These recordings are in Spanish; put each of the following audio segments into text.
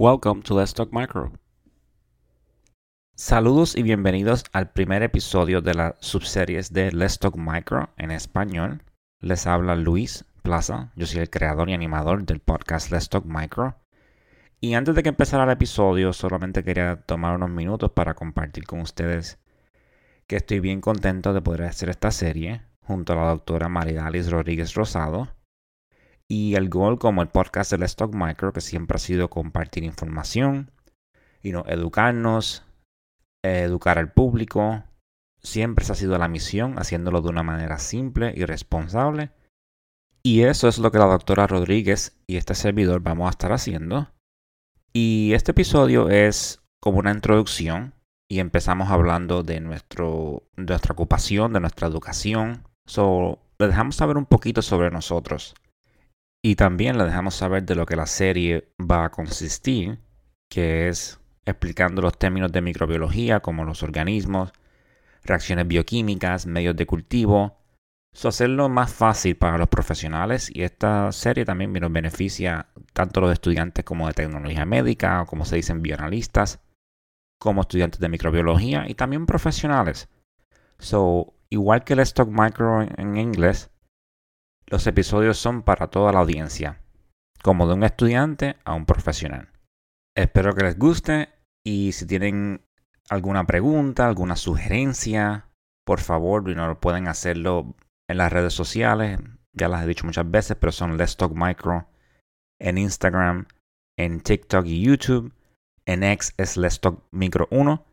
Welcome to Let's Talk Micro. Saludos y bienvenidos al primer episodio de las subseries de Let's Talk Micro en español. Les habla Luis Plaza, yo soy el creador y animador del podcast Let's Talk Micro. Y antes de que empezara el episodio, solamente quería tomar unos minutos para compartir con ustedes que estoy bien contento de poder hacer esta serie junto a la doctora Maridalis Rodríguez Rosado. Y el gol como el podcast del Stock Micro, que siempre ha sido compartir información, y no educarnos, educar al público. Siempre esa ha sido la misión, haciéndolo de una manera simple y responsable. Y eso es lo que la doctora Rodríguez y este servidor vamos a estar haciendo. Y este episodio es como una introducción y empezamos hablando de nuestro, nuestra ocupación, de nuestra educación. So, le dejamos saber un poquito sobre nosotros. Y también le dejamos saber de lo que la serie va a consistir, que es explicando los términos de microbiología como los organismos, reacciones bioquímicas, medios de cultivo. So, hacerlo más fácil para los profesionales y esta serie también nos beneficia tanto a los estudiantes como de tecnología médica o como se dicen bioanalistas como estudiantes de microbiología y también profesionales. So, igual que el Stock Micro en inglés, los episodios son para toda la audiencia, como de un estudiante a un profesional. Espero que les guste y si tienen alguna pregunta, alguna sugerencia, por favor, no pueden hacerlo en las redes sociales. Ya las he dicho muchas veces, pero son Let's Talk Micro en Instagram, en TikTok y YouTube. En X es Let's Talk Micro 1.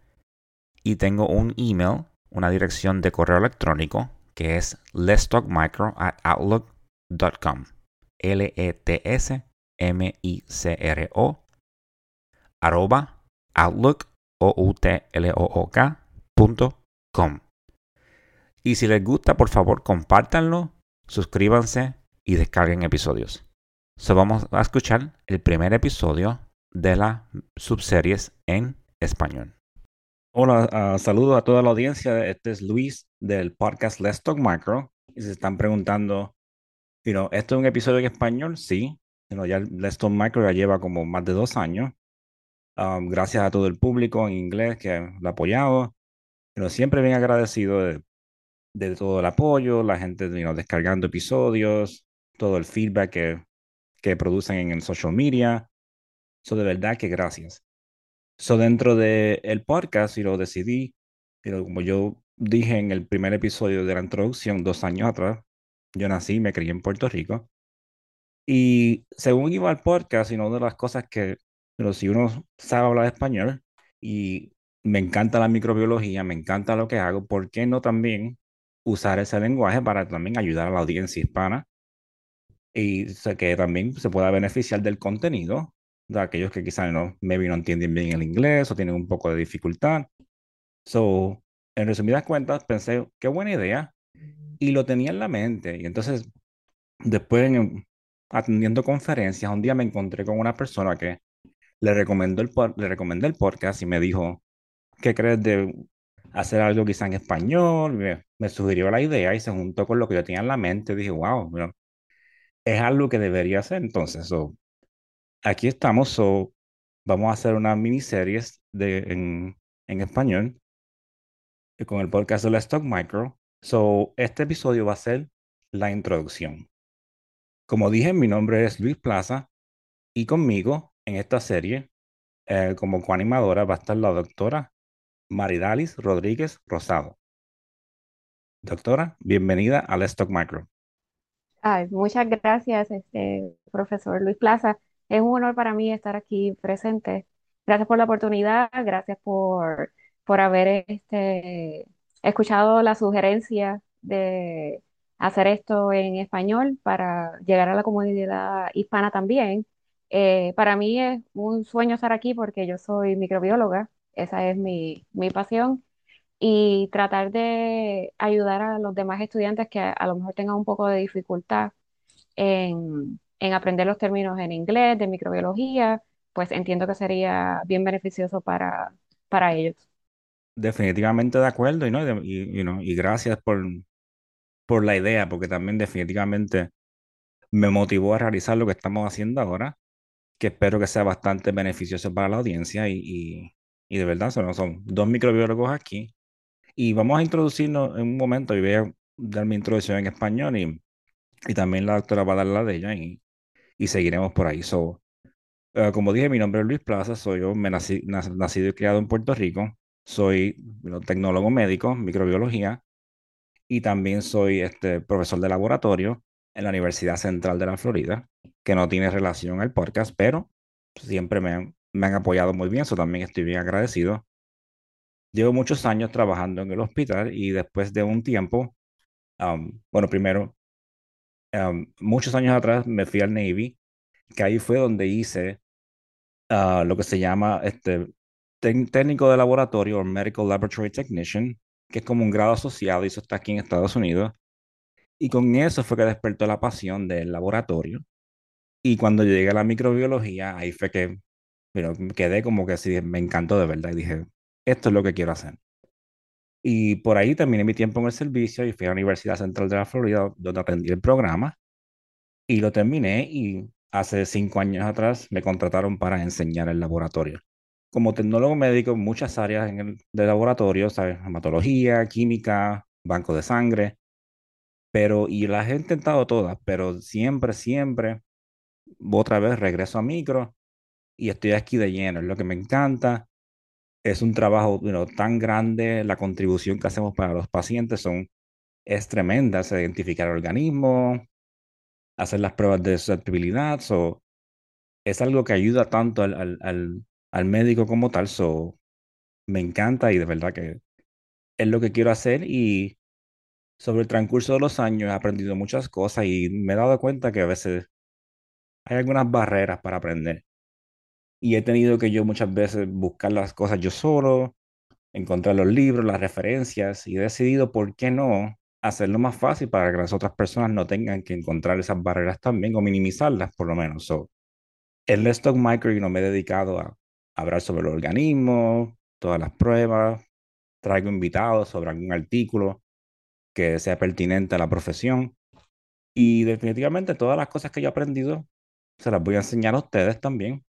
Y tengo un email, una dirección de correo electrónico que es Let's Talk Micro at outlook.com. L-E-T-S-M-I-C-R-O arroba outlook o u t l o o -K Y si les gusta, por favor, compártanlo, suscríbanse y descarguen episodios. So vamos a escuchar el primer episodio de las subseries en español. Hola, uh, saludos a toda la audiencia. Este es Luis del podcast Let's Talk Micro. Y se están preguntando, you know, ¿esto es un episodio en español? Sí. You ya Let's Talk Micro ya lleva como más de dos años. Um, gracias a todo el público en inglés que lo ha apoyado. Pero siempre bien agradecido de, de, todo el apoyo, la gente you descargando episodios, todo el feedback que, que producen en el social media. So, de verdad que gracias. So, dentro del el podcast, y lo decidí, pero como yo dije en el primer episodio de la introducción, dos años atrás, yo nací y me crié en Puerto Rico. Y según iba al podcast, y una de las cosas que, pero si uno sabe hablar español y me encanta la microbiología, me encanta lo que hago, ¿por qué no también usar ese lenguaje para también ayudar a la audiencia hispana? Y que también se pueda beneficiar del contenido de aquellos que quizás no, maybe no entienden bien el inglés o tienen un poco de dificultad. So, en resumidas cuentas, pensé, qué buena idea, y lo tenía en la mente. Y entonces, después, atendiendo conferencias, un día me encontré con una persona que le, recomendó el, le recomendé el podcast y me dijo, ¿qué crees de hacer algo quizá en español? Me, me, sugirió la idea y se juntó con lo que yo tenía en la mente. dije, wow, es algo que debería hacer. Entonces, so, aquí estamos, so, vamos a hacer una miniserie en español eh, con el podcast de la Stock Micro. So, este episodio va a ser la introducción. Como dije, mi nombre es Luis Plaza y conmigo en esta serie, eh, como coanimadora, va a estar la doctora Maridalis Rodríguez Rosado. Doctora, bienvenida al Stock Micro. Ay, muchas gracias, este, profesor Luis Plaza. Es un honor para mí estar aquí presente. Gracias por la oportunidad, gracias por, por haber este, escuchado la sugerencia de hacer esto en español para llegar a la comunidad hispana también. Eh, para mí es un sueño estar aquí porque yo soy microbióloga, esa es mi, mi pasión, y tratar de ayudar a los demás estudiantes que a lo mejor tengan un poco de dificultad en, en aprender los términos en inglés, de microbiología, pues entiendo que sería bien beneficioso para, para ellos. Definitivamente de acuerdo y, ¿no? y, y gracias por, por la idea, porque también definitivamente me motivó a realizar lo que estamos haciendo ahora. que espero que sea bastante beneficioso para la audiencia y, y, y de verdad son, son dos microbiólogos aquí. Y vamos a introducirnos en un momento y voy a dar mi introducción en español y, y también la doctora va a dar la de ella y, y seguiremos por ahí. So, uh, como dije, mi nombre es Luis Plaza, soy yo, me nací, nacido y criado en Puerto Rico, soy tecnólogo médico, microbiología, y también soy este, profesor de laboratorio en la Universidad Central de la Florida, que no tiene relación al podcast, pero siempre me han, me han apoyado muy bien, eso también estoy bien agradecido. Llevo muchos años trabajando en el hospital y después de un tiempo, bueno, primero, um, muchos años atrás me fui al Navy, que ahí fue donde hice uh, lo que se llama este, técnico de laboratorio o Medical Laboratory Technician, que es como un grado asociado y eso está aquí en Estados Unidos. Y con eso fue que despertó la pasión del laboratorio. Y cuando llegué a la microbiología, ahí fue que pero quedé como que así, me encantó de verdad y dije, esto es lo que quiero hacer. Y por ahí terminé mi tiempo en el servicio y fui a la Universidad Central de la Florida, donde aprendí el programa. Y lo terminé y hace cinco años atrás me contrataron para enseñar el laboratorio. Como tecnólogo médico, en muchas áreas en el, de laboratorio, ¿sabes? Hematología, química, banco de sangre. Pero, y las he intentado todas, pero siempre, siempre, otra vez regreso a micro y estoy aquí de lleno. Es lo que me encanta. Es un trabajo tan grande, la contribución que hacemos para los pacientes son, es tremenda. Es identificar el organismo, hacer las pruebas de susceptibilidad. So, es algo que ayuda tanto al, al, al, al médico como tal. So, me encanta y de verdad que es lo que quiero hacer. Y sobre el transcurso de los años he aprendido muchas cosas y me he dado cuenta que a veces hay algunas barreras para aprender. Y he tenido que yo muchas veces buscar las cosas yo solo, encontrar los libros, las referencias y he decidido por qué no hacerlo más fácil para que las otras personas no tengan que encontrar esas barreras también o minimizarlas por lo menos. So, en Let's Talk Micro yo no me he dedicado a hablar sobre los organismos, todas las pruebas, traigo invitados sobre algún artículo que sea pertinente a la profesión. Y definitivamente todas las cosas que yo he aprendido se las voy a enseñar a ustedes también,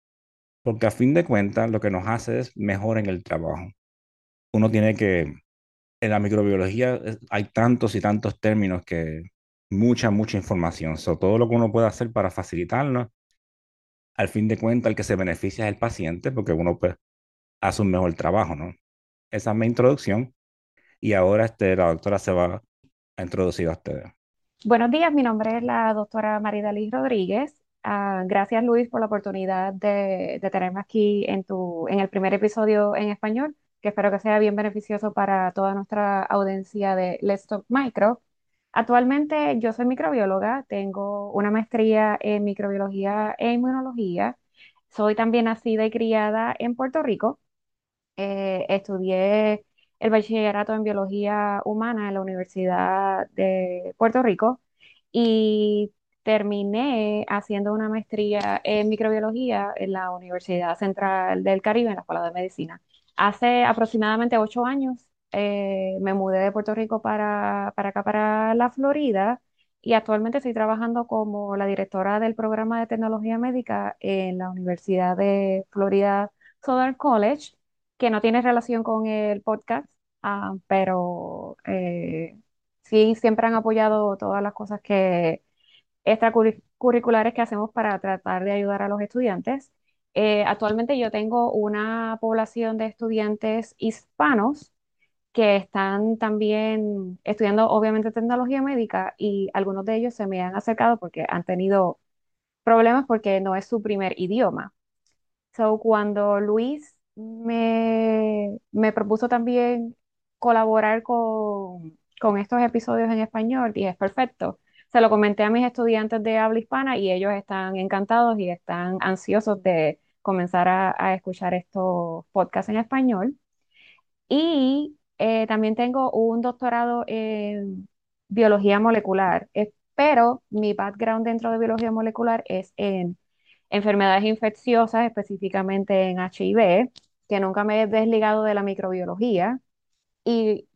porque a fin de cuentas lo que nos hace es mejor en el trabajo. Uno tiene que, en la microbiología hay tantos y tantos términos que mucha, mucha información. Todo lo que uno puede hacer para facilitarnos, al fin de cuentas el que se beneficia es el paciente, porque uno pues, hace un mejor trabajo, ¿no? Esa es mi introducción. Y ahora este, la doctora se va a introducir a ustedes. Buenos días, mi nombre es la doctora Maridalí Rodríguez. Uh, gracias Luis por la oportunidad de, de, tenerme aquí en, tu, en el primer episodio en español, que espero que sea bien beneficioso para toda nuestra audiencia de Let's Talk Micro. Actualmente yo soy microbióloga, tengo una maestría en microbiología e inmunología. Soy también nacida y criada en Puerto Rico. Eh, estudié el bachillerato en biología humana en la Universidad de Puerto Rico y terminé haciendo una maestría en microbiología en la Universidad Central del Caribe, en la Escuela de Medicina. Hace aproximadamente ocho años eh, me mudé de Puerto Rico para, para acá, para la Florida, y actualmente estoy trabajando como la directora del programa de tecnología médica en la Universidad de Florida Southern College, que no tiene relación con el podcast, uh, pero eh, sí siempre han apoyado todas las cosas que extracurriculares que hacemos para tratar de ayudar a los estudiantes. Eh, actualmente yo tengo una población de estudiantes hispanos que están también estudiando obviamente tecnología médica y algunos de ellos se me han acercado porque han tenido problemas porque no es su primer idioma. So, cuando Luis me, me propuso también colaborar con, con estos episodios en español, dije, es perfecto se lo comenté a mis estudiantes de habla hispana y ellos están encantados y están ansiosos de comenzar a, escuchar estos podcasts en español. Y eh, también tengo un doctorado en biología molecular, eh, pero mi background dentro de biología molecular es en enfermedades infecciosas, específicamente en HIV, que nunca me he desligado de la microbiología. Y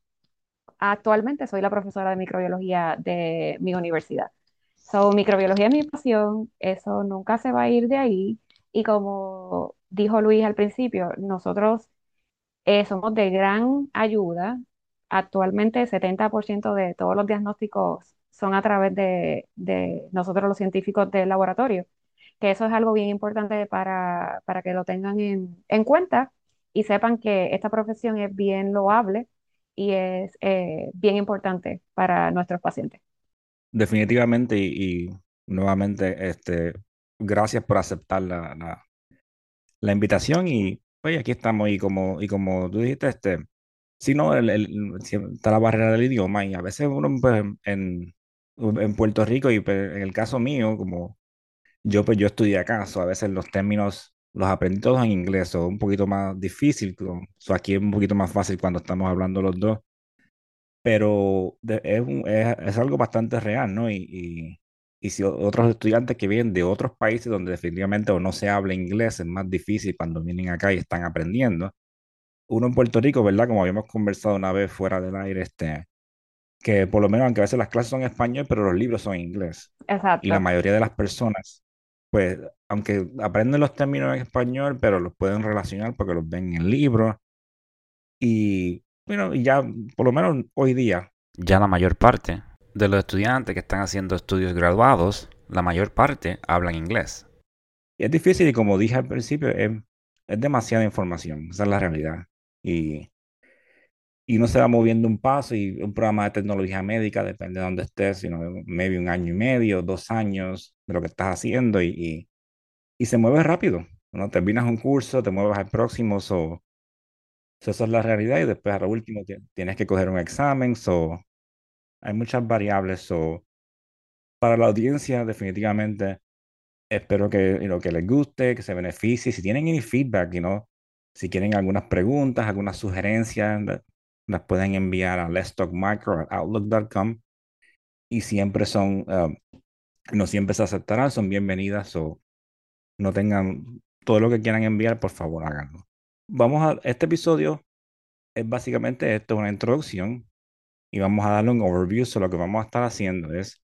actualmente soy la profesora de microbiología de mi universidad. So, microbiología es mi pasión, eso nunca se va a ir de ahí Y como dijo Luis al principio, nosotros eh, somos de gran ayuda. Actualmente el 70% de todos los diagnósticos son a través de, nosotros los científicos del laboratorio, que eso es algo bien importante para, para que lo tengan en, en cuenta y sepan que esta profesión es bien loable y es eh, bien importante para nuestros pacientes. Definitivamente y, nuevamente, este, gracias por aceptar la, la, invitación y pues aquí estamos y como, y como tú dijiste, este, si no, está la barrera del idioma y a veces uno pues, en, en Puerto Rico y pues, en el caso mío, como yo pues yo estudié acá, a veces los términos los aprendí todos en inglés, o un poquito más difícil, so aquí es un poquito más fácil cuando estamos hablando los dos, pero es, es, algo bastante real, ¿no? Y, y, y, si otros estudiantes que vienen de otros países donde definitivamente o no se habla inglés, es más difícil cuando vienen acá y están aprendiendo. Uno en Puerto Rico, ¿verdad? Como habíamos conversado una vez fuera del aire, este, que por lo menos, aunque a veces las clases son en español, pero los libros son en inglés. Exacto. Y la mayoría de las personas pues, aunque aprenden los términos en español, pero los pueden relacionar porque los ven en el libro. Y, bueno, ya, por lo menos hoy día. Ya la mayor parte de los estudiantes que están haciendo estudios graduados, la mayor parte hablan inglés. Y es difícil y como dije al principio, es, es demasiada información, esa es la realidad. Y y uno se va moviendo un paso y un programa de tecnología médica, depende de dónde estés, sino medio un año y medio, dos años de lo que estás haciendo y, y, se mueve rápido. ¿no? Terminas un curso, te mueves al próximo, so, so esa es la realidad y después a lo último tienes que coger un examen, so, hay muchas variables. So, para la audiencia, definitivamente, espero que, lo que les guste, que se beneficie. Si tienen any feedback, you know, si quieren algunas preguntas, algunas sugerencias, las pueden enviar a let's.talkmicro@outlook.com y siempre son, um, no siempre se aceptarán, son bienvenidas o no tengan todo lo que quieran enviar, por favor háganlo. Vamos a, este episodio es básicamente esto, una introducción y vamos a darle un overview sobre lo que vamos a estar haciendo es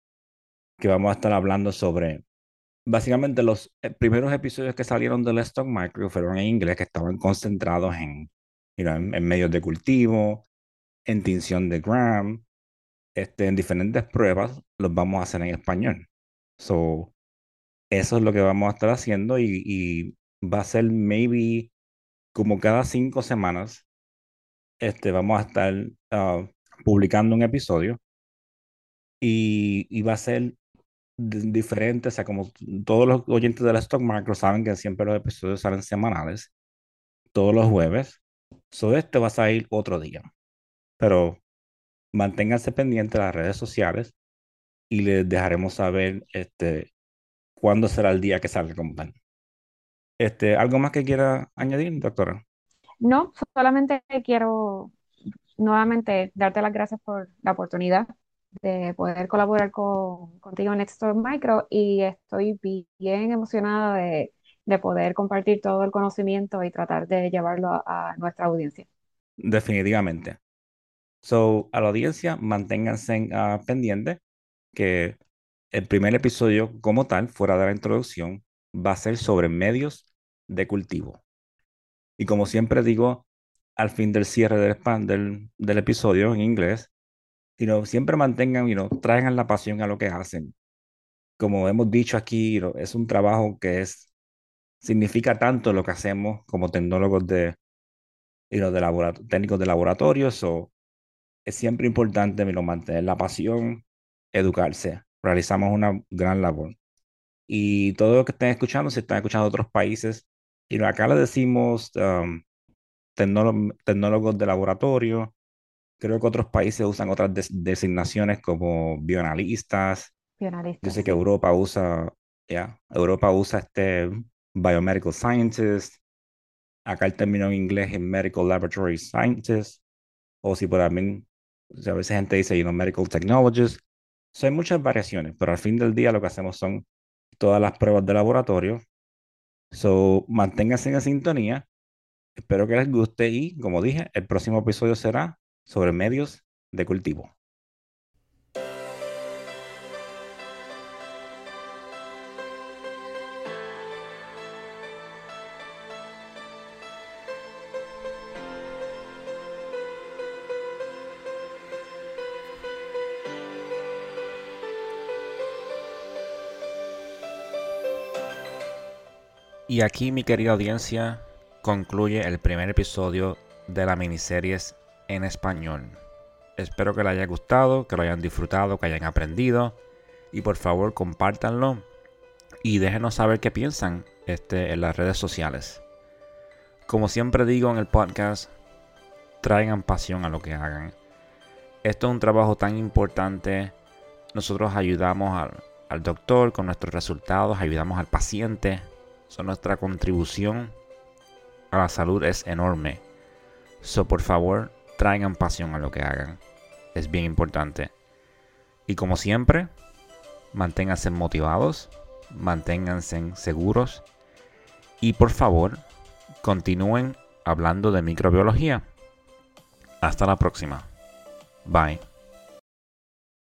que vamos a estar hablando sobre básicamente los eh, primeros episodios que salieron de Let's Talk Micro fueron en inglés que estaban concentrados en, en medios de cultivo, en tinción de Gram, este, en diferentes pruebas, los vamos a hacer en español. So, eso es lo que vamos a estar haciendo y, va a ser maybe como cada cinco semanas, este, vamos a estar ah, publicando un episodio y, y va a ser diferente, o sea, como todos los oyentes de la Stock Macro saben que siempre los episodios salen semanales, todos los jueves. So, este va a salir otro día pero manténganse pendientes de las redes sociales y les dejaremos saber este, cuándo será el día que salga como tal. Este, ¿Algo más que quiera añadir, doctora? No, solamente quiero nuevamente darte las gracias por la oportunidad de poder colaborar con, contigo en Nextdoor Micro y estoy bien emocionada de, de, poder compartir todo el conocimiento y tratar de llevarlo a nuestra audiencia. Definitivamente. So, a la audiencia, manténganse uh, pendientes que el primer episodio como tal, fuera de la introducción, va a ser sobre medios de cultivo. Y como siempre digo, al fin del cierre del, del, del episodio en inglés, you know, siempre mantengan, you know, traigan la pasión a lo que hacen. Como hemos dicho aquí, es un trabajo que es, significa tanto lo que hacemos como tecnólogos de, you know, de técnicos de laboratorios o es siempre importante mantener la pasión, educarse. Realizamos una gran labor. Y todo lo que estén escuchando, si están escuchando otros países, y acá le decimos um, tecnólogos de laboratorio. Creo que otros países usan otras designaciones como bioanalistas. Bioanalistas. Yo sé que Europa usa, ya, Europa usa este biomedical scientist. Acá el término en inglés es medical laboratory scientist. O si por también a veces gente dice, you know, medical technologies. hay muchas variaciones, pero al fin del día lo que hacemos son todas las pruebas de laboratorio. So, manténganse en sintonía. Espero que les guste y, como dije, el próximo episodio será sobre medios de cultivo. Y aquí, mi querida audiencia, concluye el primer episodio de la miniseries en español. Espero que les haya gustado, que lo hayan disfrutado, que hayan aprendido. Y por favor, compártanlo y déjenos saber qué piensan este, en las redes sociales. Como siempre digo en el podcast, traigan pasión a lo que hagan. Esto es un trabajo tan importante. Nosotros ayudamos al, al doctor con nuestros resultados, ayudamos al paciente. Nuestra contribución a la salud es enorme. So, por favor, traigan pasión a lo que hagan. Es bien importante. Y como siempre, manténganse motivados, manténganse seguros y por favor, continúen hablando de microbiología. Hasta la próxima. Bye.